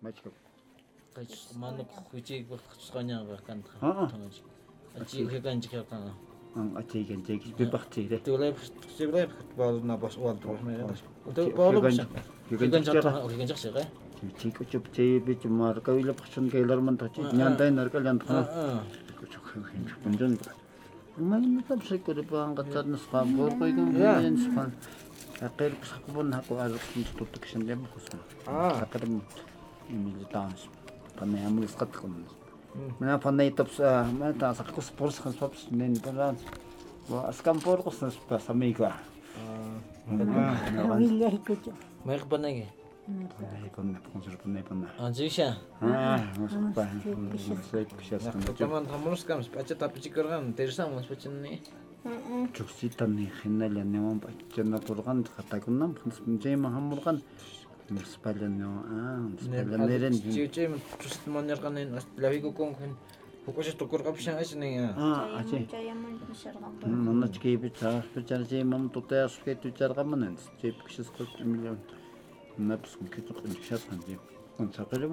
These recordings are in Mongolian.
마치고 같이 만나 후지 같이 간다 같이 회관 지켰다 안 같이 이게 되게 비박티래 둘레 둘레 발나 버스 월드 오면 또 바로 회관 잡다 회관 잡세가 지고 접제 비좀 마르가 일로 붙은 게일러만 다치 냔다이 나르가 냔다 완전 얼마나 답세 거를 봐 갖다 놓고 뭐 거기도 뭐 Акэр сакбун хаку алгын тутук шин дэм хусан. Аа. Акэр имил таанс. Панай амлис гатхун. Мэн панай тапс мэн та сакку спорс хан спорс нэн панай. Ва аскам поргос нас па самига. Аа. Мэг банаги. Панай панай консер панай панай. А зиша. Аа, моспа. Сэк пишас. Таман хамурскамс пача тапчикэрган тэрсэн мас чукситаны хинали неон пакчана турган катагынан жейма хамурган спаленео а спаленерен жейм чустманерган ен лавиго конгхен Кукуша тукурга пишангашнега. А, ачи. Мына чкейби чагаш пичар жей мам тутаяш кет тучарган мен. Чеп кишис көп миллион. Напс кет кет шашкан жеп. Он чакырып.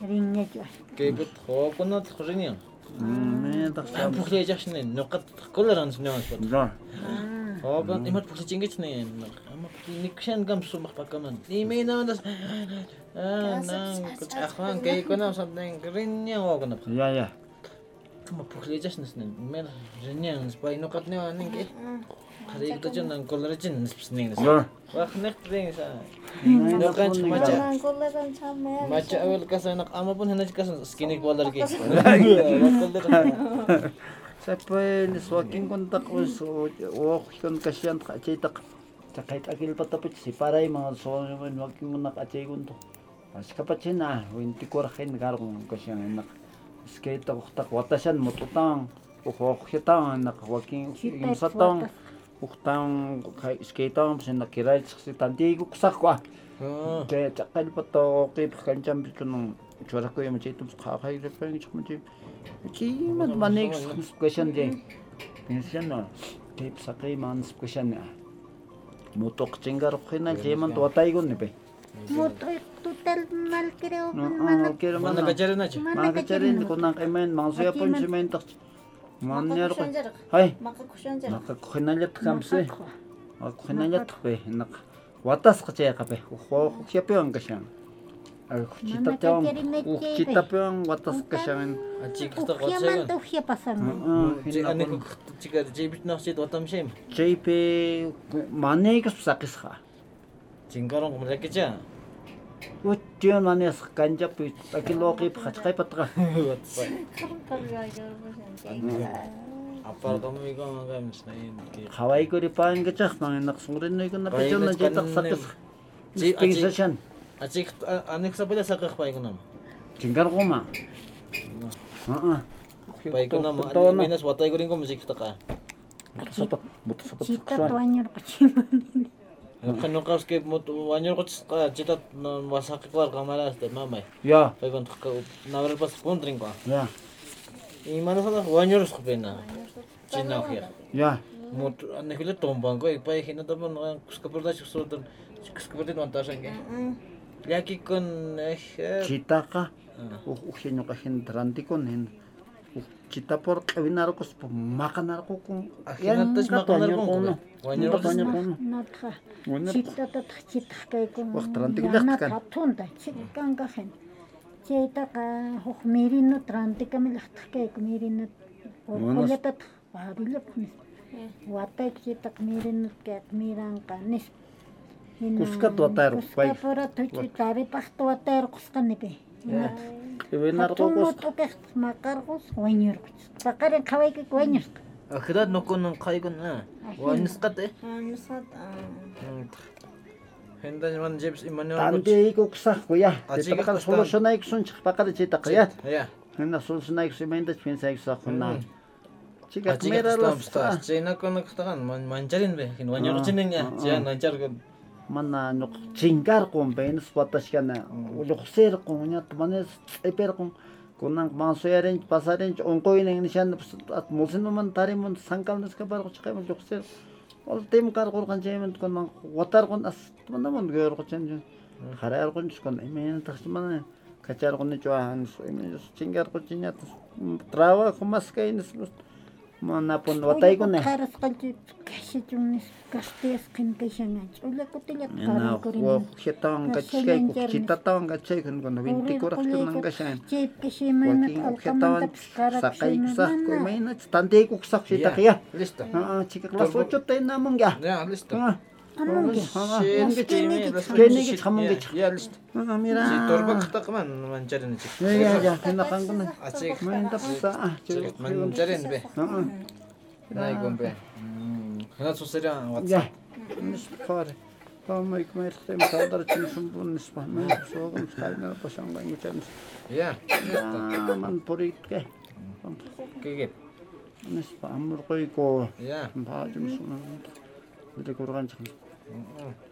рингэжваш гэгэд хоогноо тахрын юм мэн тахсан бүхлэж яшны нугад тахгуулаар анснаас бод хоогн имат бүхлэж ингэж нэ амаг никшэн гамсуу мах пакаман имэнаанас аа наа гэж ахван гэгэконоо something гринний хоогн я я тума бүхлэж яшнас нэ мэр ринний анс бай нугад нэ анингэ Qariyibdachundan qo'llarichi nisbisningiz. Vaqtni qilingsa. Do'qan chiqmacha. Qo'llarim chamma. Macha avval kasana amma bun hinachi kasana skinik bolarga. Sapel swakin kontak us wok kon kasyan qachitak. Takait akil patapit si paray mga sowen wakin mo nakachay kunto. Askapachin ah, 24 hen garong kasyan nak. Skate tak watasyan mututang. Ukhokhitang nak wakin imsatang. А хчитапэн хчитапэн ватас гашан. Aji kita Ухьяман kotsegan. тухья пасан. Ji ane ko jika jibit nak sit watam shem. JP манегс сакисха. Jingkarong kumlaki ja. Утиан манес канжап такилоки хачкай патга. Apa kamu iko ngam snain ki. Хавай гори паан гачах ман нак сунгринной гна бачана жетак сакис. Ji aji Писашан. aji ane ko sabila sakak pa iko nam. Чингаргума. Аа. Pa iko nam Ucciunanis kanjapi takiloqip hachqaypataqa watpay. Apartamiko magamsnayin. Hawaikuri paangachaq manginaqsunrinniykuna pichuna jetaq saqis. Pinsashan. Achik anexapila saqaqpaykunama. Chinkarquma. A'a. Paykunama minas wataykurinkum sikistaqa. Sopa, buta sopa. Chita tuañarqachimanini. Я, Pa iko ka nawar pas pondring ko. я, I mana sa wanyor ko pena. China ko ya. я. Mot ane ko le tombang ko pa hina ta bon kuska perda so dan kuska perda montasan Ke. Яки кон э Читака. Ухин кахин трантикон ин. Читапор кавинаркос маканаркокун. ахинатас маканар кон. Wanyor ko Натха. Wanyor Чита тат читах кайкун. Вах трантиглах ткан. Татунда чиккан гахен. Чейтака хох меринно трантикамилахтах кайку меринно. Манас- Оятат бабилап хнис. Ватай читак меринно кэт миран канис. Кускат ватайр бай. Куска пора точи тари пахт ватайр кускан непе. Кавинаркокос. Тукэхт макаргус ваньюргус. Такарын кавайки ваньюргус. ахират нокон кайгон а. Wanys kat eh. Анусат Хэндан ман жипс иманы Танди икуксахгүй яа. Ажиг Тэтгэл тастаа. сулушнайг сунч бакара читак я. Я. Хэнэ сулушнайг симэндэж пинсайг сахна. Чига Ажиг камералас тастаа. Чина конок таган манжарин бе. Хин ванёрчинэн я. Я нанчар мана нук чингар кум бенс баташкана улухсер кум нят манес эпер кум кунан мансуярен пасарен онкойнен нишан ат мусинман таримун санкалнас кабар кучкайм лухсер ол тем кар курган жемент кунан ватар кун ас манамон гөр кучен хараар кун скон эмен тахсман качар кун жуан эмен чингар кучинят трава хумаскайнс манапун ватай кун Харас галжи кашиж юмнис гастес кин кишангач. Улекутилек гачкай читатаан гачай kun kun vinti korak kun gashan. Чип kusах ko may na tande kuksak sita kaya. Листа. Namang ya. Я листа. хамунгийн гэнэгийг хамунгийн ялж амира дурбагтагман манжарын жиг яа яа тэнэ хангана ачиг мандапса ачиг манжарын бэ найгом бэ хана цусарян ватса мис фар Тамайк мэртэм садар чинсэн бунс памэ согом стайна пошанга нитэмс. Я. Ман поритке. Кэгэ. Мис памур койко. Я. Баажим сунаа. Үлэг ургаан чам. Mm -mm.